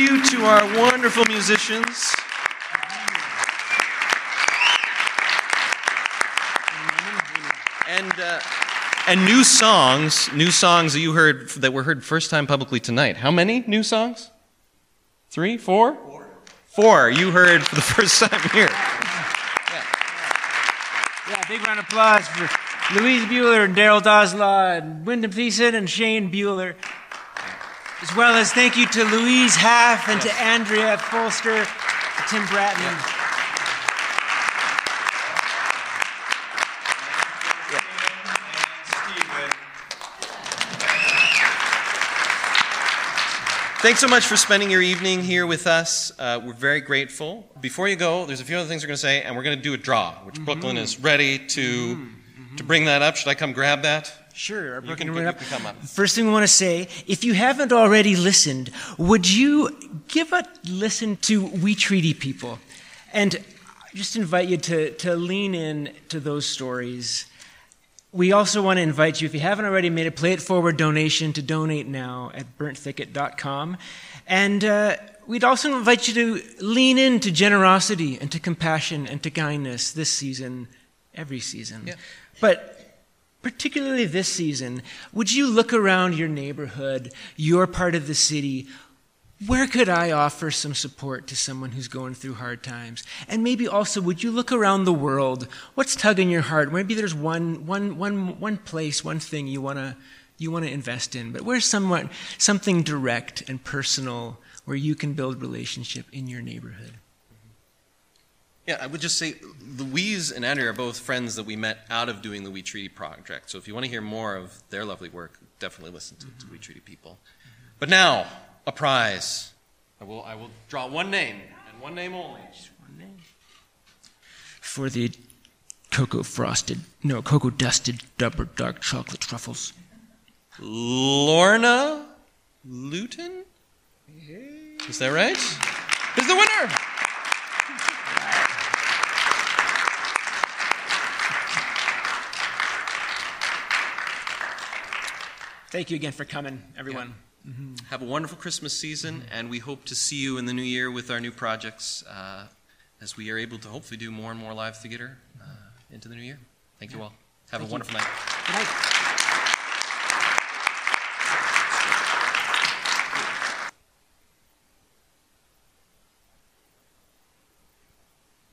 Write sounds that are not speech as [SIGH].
you to our wonderful musicians. And, uh, and new songs, new songs that you heard that were heard first time publicly tonight. How many new songs? Three, four? Four. Four you heard for the [LAUGHS] first time here. Yeah, yeah big round of applause for Louise Bueller and Daryl Doslaw and Wyndham Thiessen and Shane Bueller. As well as thank you to Louise Haff and to Andrea Folster, to Tim Bratton. Yeah. Thanks so much for spending your evening here with us. Uh, we're very grateful. Before you go, there's a few other things we're going to say, and we're going to do a draw, which mm-hmm. Brooklyn is ready to mm-hmm. to bring that up. Should I come grab that? Sure, you can, you can come up. First thing we want to say, if you haven't already listened, would you give a listen to We Treaty People? And I just invite you to, to lean in to those stories we also want to invite you, if you haven't already made a Play It Forward donation, to donate now at burntthicket.com. And uh, we'd also invite you to lean into generosity and to compassion and to kindness this season, every season. Yeah. But particularly this season, would you look around your neighborhood, your part of the city? where could I offer some support to someone who's going through hard times? And maybe also, would you look around the world? What's tugging your heart? Maybe there's one, one, one, one place, one thing you want to you want to invest in, but where's somewhat, something direct and personal where you can build relationship in your neighborhood? Yeah, I would just say Louise and Andrea are both friends that we met out of doing the We Treaty project. So if you want to hear more of their lovely work, definitely listen to, mm-hmm. to We Treaty People. But now, a prize. I will, I will draw one name, and one name only. Just one name. For the cocoa frosted, no, cocoa dusted double dark chocolate truffles. Lorna Luton? Is that right? Is the winner! Thank you again for coming, everyone. Yeah. Mm-hmm. Have a wonderful Christmas season, mm-hmm. and we hope to see you in the new year with our new projects uh, as we are able to hopefully do more and more live theater uh, into the new year. Thank you all. Have Thank a wonderful you. night. Good night.